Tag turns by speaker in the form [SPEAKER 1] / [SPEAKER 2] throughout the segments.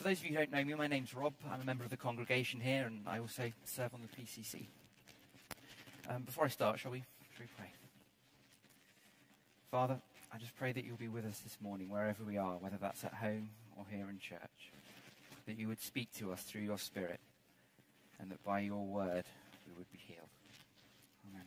[SPEAKER 1] For those of you who don't know me, my name's Rob. I'm a member of the congregation here, and I also serve on the PCC. Um, before I start, shall we, shall we pray? Father, I just pray that you'll be with us this morning, wherever we are, whether that's at home or here in church. That you would speak to us through your Spirit, and that by your word we would be healed. Amen.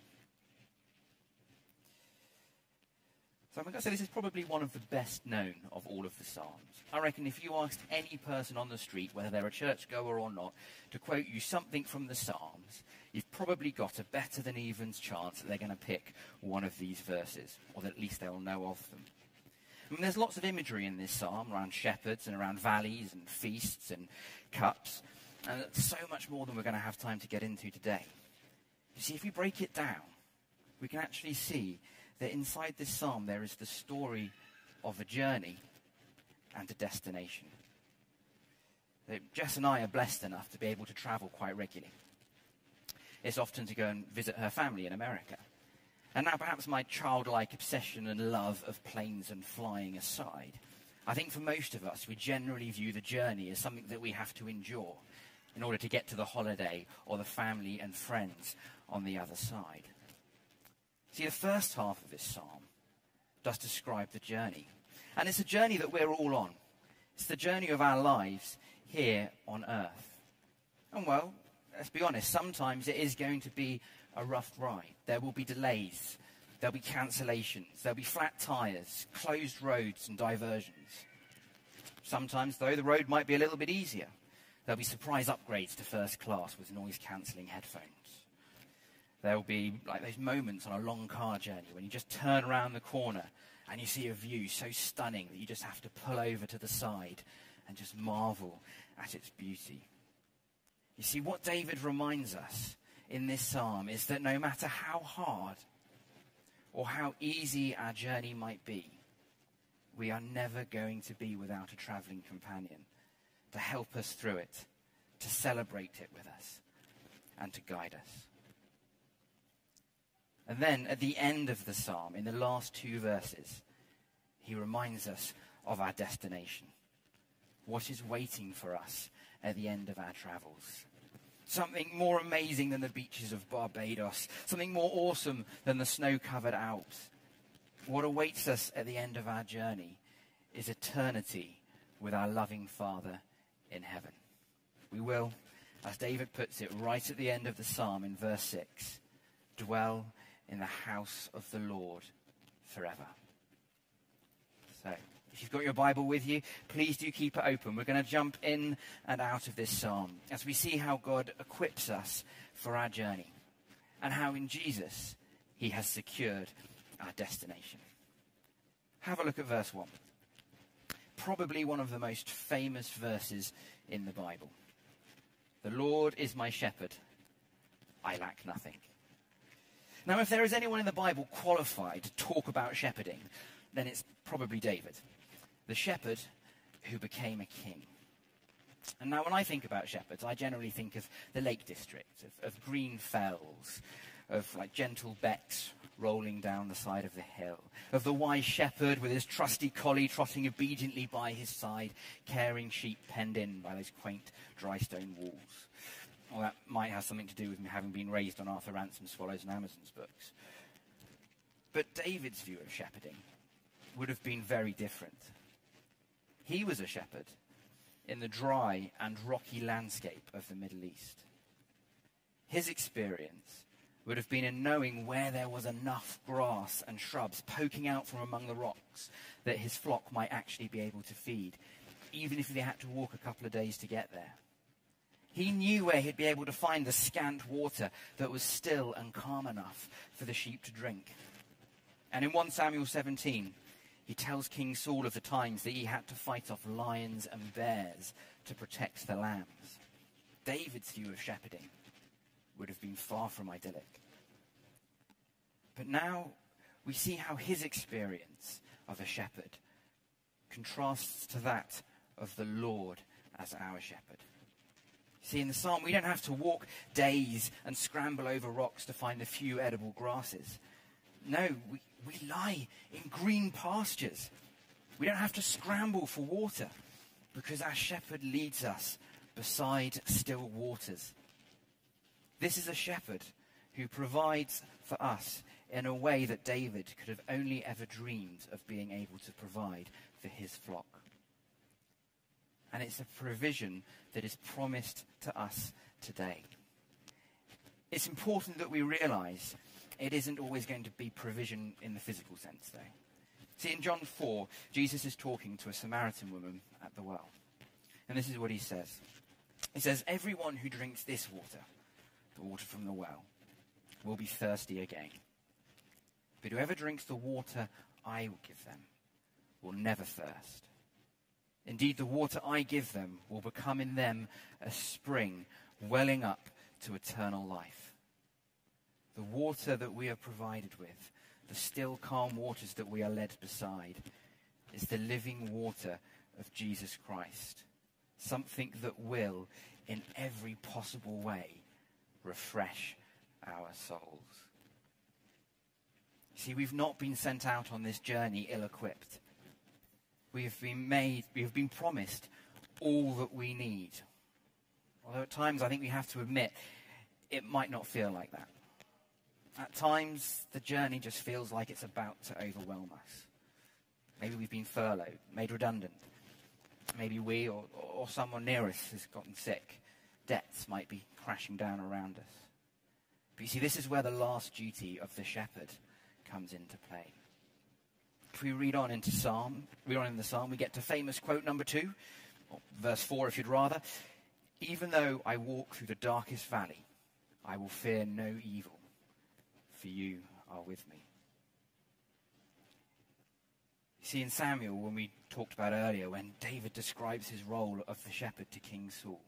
[SPEAKER 1] So I'm going to say this is probably one of the best known of all of the Psalms. I reckon if you asked any person on the street, whether they're a churchgoer or not, to quote you something from the Psalms, you've probably got a better than evens chance that they're going to pick one of these verses, or that at least they'll know of them. I mean, there's lots of imagery in this psalm around shepherds and around valleys and feasts and cups, and it's so much more than we're going to have time to get into today. You see, if we break it down, we can actually see that inside this psalm there is the story of a journey and a destination. That Jess and I are blessed enough to be able to travel quite regularly. It's often to go and visit her family in America. And now, perhaps my childlike obsession and love of planes and flying aside, I think for most of us, we generally view the journey as something that we have to endure in order to get to the holiday or the family and friends on the other side. See, the first half of this psalm does describe the journey. And it's a journey that we're all on. It's the journey of our lives here on earth. And well, let's be honest, sometimes it is going to be a rough ride. There will be delays, there'll be cancellations, there'll be flat tyres, closed roads, and diversions. Sometimes, though, the road might be a little bit easier. There'll be surprise upgrades to first class with noise cancelling headphones. There will be like those moments on a long car journey when you just turn around the corner and you see a view so stunning that you just have to pull over to the side and just marvel at its beauty. You see, what David reminds us in this psalm is that no matter how hard or how easy our journey might be, we are never going to be without a traveling companion to help us through it, to celebrate it with us, and to guide us. And then at the end of the psalm, in the last two verses, he reminds us of our destination. What is waiting for us at the end of our travels? Something more amazing than the beaches of Barbados, something more awesome than the snow covered Alps. What awaits us at the end of our journey is eternity with our loving Father in heaven. We will, as David puts it right at the end of the psalm in verse 6, dwell in the house of the Lord forever. So, if you've got your Bible with you, please do keep it open. We're going to jump in and out of this psalm as we see how God equips us for our journey and how in Jesus he has secured our destination. Have a look at verse 1. Probably one of the most famous verses in the Bible. The Lord is my shepherd, I lack nothing. Now, if there is anyone in the Bible qualified to talk about shepherding, then it's probably David, the shepherd who became a king. And now, when I think about shepherds, I generally think of the Lake District, of, of green fells, of like gentle becks rolling down the side of the hill, of the wise shepherd with his trusty collie trotting obediently by his side, caring sheep penned in by those quaint dry stone walls. Well, that might have something to do with me having been raised on Arthur Ransome Swallows and Amazons books. But David's view of shepherding would have been very different. He was a shepherd in the dry and rocky landscape of the Middle East. His experience would have been in knowing where there was enough grass and shrubs poking out from among the rocks that his flock might actually be able to feed, even if they had to walk a couple of days to get there. He knew where he'd be able to find the scant water that was still and calm enough for the sheep to drink. And in 1 Samuel 17, he tells King Saul of the times that he had to fight off lions and bears to protect the lambs. David's view of shepherding would have been far from idyllic. But now we see how his experience of a shepherd contrasts to that of the Lord as our shepherd. See, in the psalm, we don't have to walk days and scramble over rocks to find a few edible grasses. No, we, we lie in green pastures. We don't have to scramble for water. Because our shepherd leads us beside still waters. This is a shepherd who provides for us in a way that David could have only ever dreamed of being able to provide for his flock. And it's a provision that is promised to us today. It's important that we realize it isn't always going to be provision in the physical sense, though. See, in John 4, Jesus is talking to a Samaritan woman at the well. And this is what he says He says, Everyone who drinks this water, the water from the well, will be thirsty again. But whoever drinks the water I will give them will never thirst. Indeed, the water I give them will become in them a spring welling up to eternal life. The water that we are provided with, the still calm waters that we are led beside, is the living water of Jesus Christ. Something that will, in every possible way, refresh our souls. See, we've not been sent out on this journey ill equipped. We have been made, we have been promised all that we need. Although at times I think we have to admit it might not feel like that. At times the journey just feels like it's about to overwhelm us. Maybe we've been furloughed, made redundant. Maybe we or, or someone near us has gotten sick. Debts might be crashing down around us. But you see, this is where the last duty of the shepherd comes into play. If we read on into Psalm, read on in the Psalm, we get to famous quote number two, verse four, if you'd rather. Even though I walk through the darkest valley, I will fear no evil, for you are with me. You see, in Samuel, when we talked about earlier, when David describes his role of the shepherd to King Saul,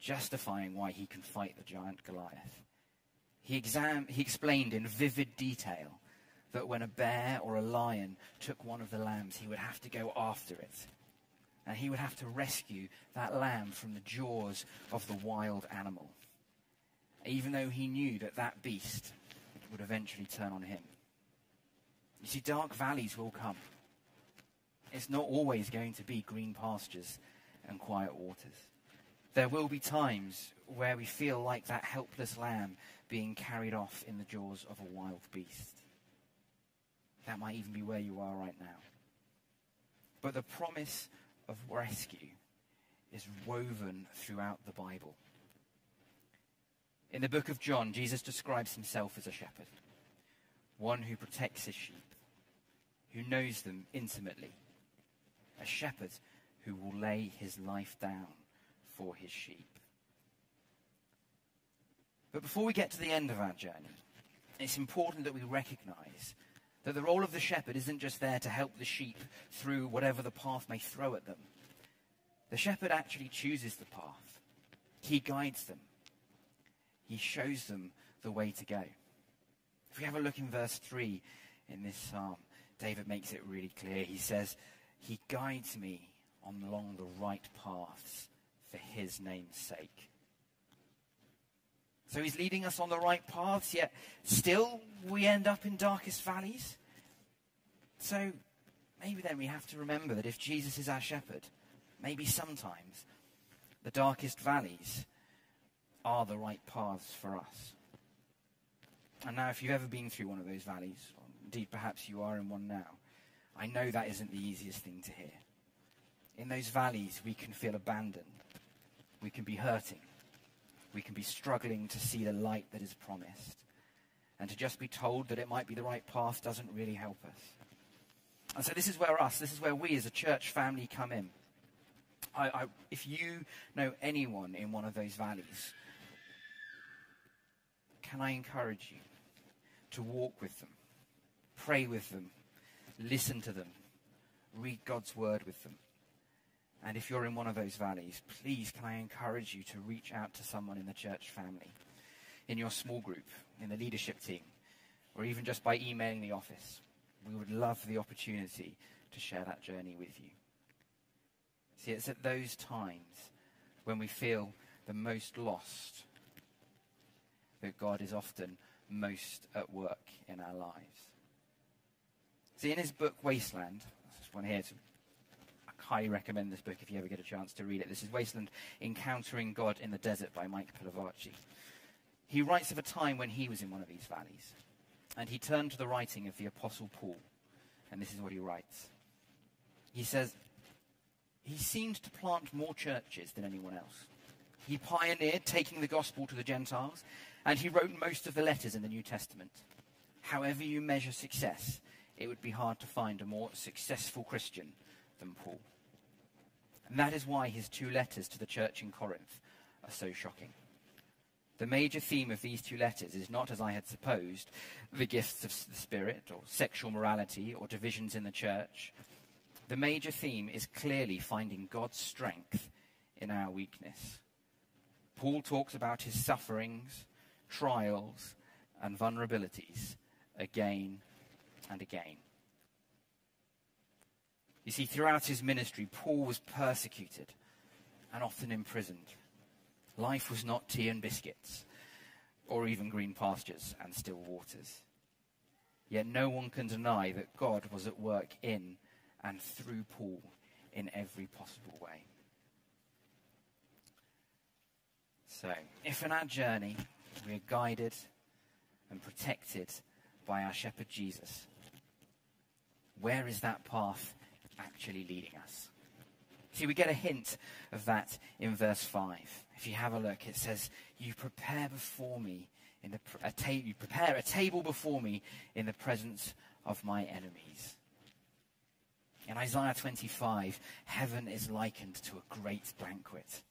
[SPEAKER 1] justifying why he can fight the giant Goliath, he, exam- he explained in vivid detail that when a bear or a lion took one of the lambs, he would have to go after it. And he would have to rescue that lamb from the jaws of the wild animal, even though he knew that that beast would eventually turn on him. You see, dark valleys will come. It's not always going to be green pastures and quiet waters. There will be times where we feel like that helpless lamb being carried off in the jaws of a wild beast. That might even be where you are right now. But the promise of rescue is woven throughout the Bible. In the book of John, Jesus describes himself as a shepherd, one who protects his sheep, who knows them intimately, a shepherd who will lay his life down for his sheep. But before we get to the end of our journey, it's important that we recognize that the role of the shepherd isn't just there to help the sheep through whatever the path may throw at them. The shepherd actually chooses the path, he guides them, he shows them the way to go. If we have a look in verse 3 in this psalm, David makes it really clear. He says, He guides me along the right paths for his name's sake. So he's leading us on the right paths, yet still we end up in darkest valleys. So maybe then we have to remember that if Jesus is our shepherd, maybe sometimes the darkest valleys are the right paths for us. And now, if you've ever been through one of those valleys, or indeed perhaps you are in one now, I know that isn't the easiest thing to hear. In those valleys, we can feel abandoned. We can be hurting we can be struggling to see the light that is promised. And to just be told that it might be the right path doesn't really help us. And so this is where us, this is where we as a church family come in. I, I, if you know anyone in one of those valleys, can I encourage you to walk with them, pray with them, listen to them, read God's word with them? And if you're in one of those valleys, please can I encourage you to reach out to someone in the church family, in your small group, in the leadership team, or even just by emailing the office. We would love the opportunity to share that journey with you. See, it's at those times when we feel the most lost that God is often most at work in our lives. See, in his book Wasteland, this one here highly recommend this book if you ever get a chance to read it. This is Wasteland Encountering God in the Desert by Mike Pilavachi. He writes of a time when he was in one of these valleys, and he turned to the writing of the Apostle Paul, and this is what he writes. He says, He seemed to plant more churches than anyone else. He pioneered taking the gospel to the Gentiles, and he wrote most of the letters in the New Testament. However, you measure success, it would be hard to find a more successful Christian than Paul. And that is why his two letters to the church in Corinth are so shocking. The major theme of these two letters is not, as I had supposed, the gifts of the Spirit or sexual morality or divisions in the church. The major theme is clearly finding God's strength in our weakness. Paul talks about his sufferings, trials, and vulnerabilities again and again. You see, throughout his ministry, Paul was persecuted and often imprisoned. Life was not tea and biscuits, or even green pastures and still waters. Yet no one can deny that God was at work in and through Paul in every possible way. So, if in our journey we are guided and protected by our shepherd Jesus, where is that path actually leading us? See, we get a hint of that in verse 5. If you have a look, it says, You prepare before me in the, a ta- you prepare a table before me in the presence of my enemies. In Isaiah 25, heaven is likened to a great banquet.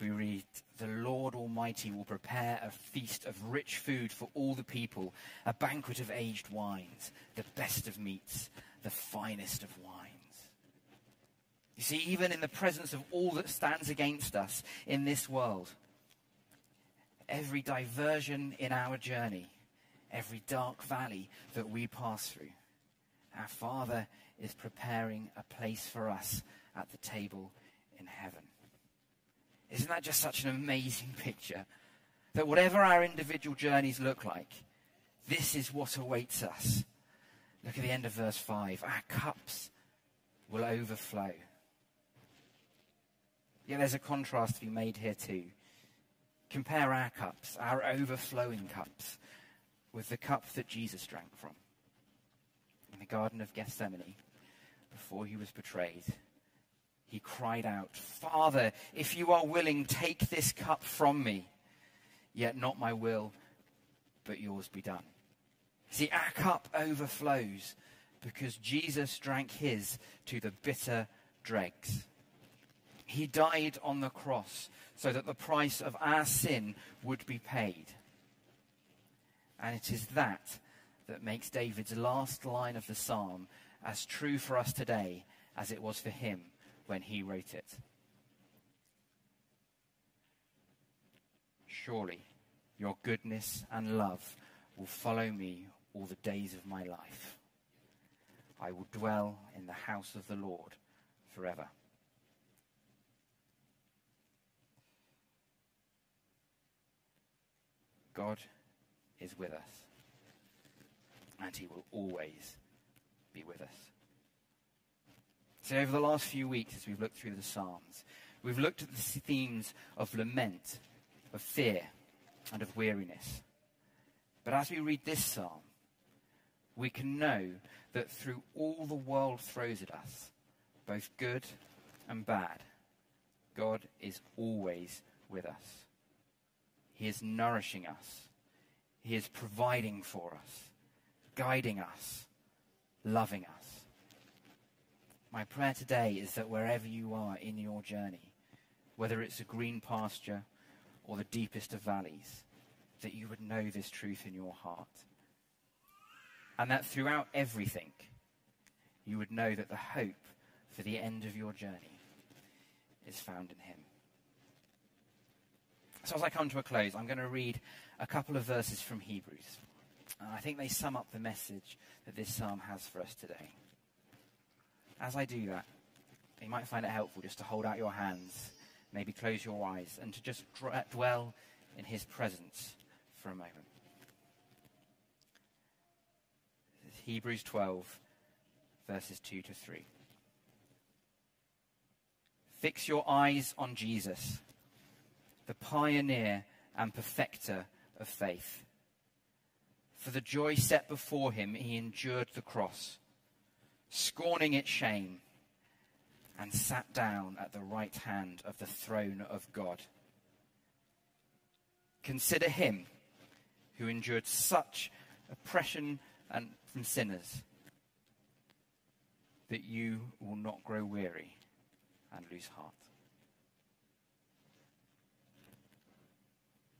[SPEAKER 1] We read, The Lord Almighty will prepare a feast of rich food for all the people, a banquet of aged wines, the best of meats, the finest of wines. You see, even in the presence of all that stands against us in this world, every diversion in our journey, every dark valley that we pass through, our Father is preparing a place for us at the table in heaven. Isn't that just such an amazing picture? That whatever our individual journeys look like, this is what awaits us. Look at the end of verse 5. Our cups will overflow. Yeah, there's a contrast to be made here too. Compare our cups, our overflowing cups, with the cup that Jesus drank from in the Garden of Gethsemane before he was betrayed. He cried out, Father, if you are willing, take this cup from me. Yet not my will, but yours be done. See, our cup overflows because Jesus drank his to the bitter dregs. He died on the cross so that the price of our sin would be paid. And it is that that makes David's last line of the psalm as true for us today as it was for him when he wrote it. Surely your goodness and love will follow me all the days of my life. I will dwell in the house of the Lord forever. God is with us, and he will always be with us. So, over the last few weeks, as we've looked through the Psalms, we've looked at the themes of lament, of fear, and of weariness. But as we read this psalm, we can know that through all the world throws at us, both good and bad, God is always with us. He is nourishing us. He is providing for us, guiding us, loving us. My prayer today is that wherever you are in your journey, whether it's a green pasture or the deepest of valleys, that you would know this truth in your heart. And that throughout everything, you would know that the hope for the end of your journey is found in Him. So, as I come to a close, I'm going to read a couple of verses from Hebrews. And I think they sum up the message that this psalm has for us today. As I do that, you might find it helpful just to hold out your hands, maybe close your eyes, and to just dwell in his presence for a moment. Hebrews 12, verses 2 to 3. Fix your eyes on Jesus, the pioneer and perfecter of faith. For the joy set before him, he endured the cross, scorning its shame, and sat down at the right hand of the throne of God. Consider him who endured such oppression and from sinners that you will not grow weary and lose heart.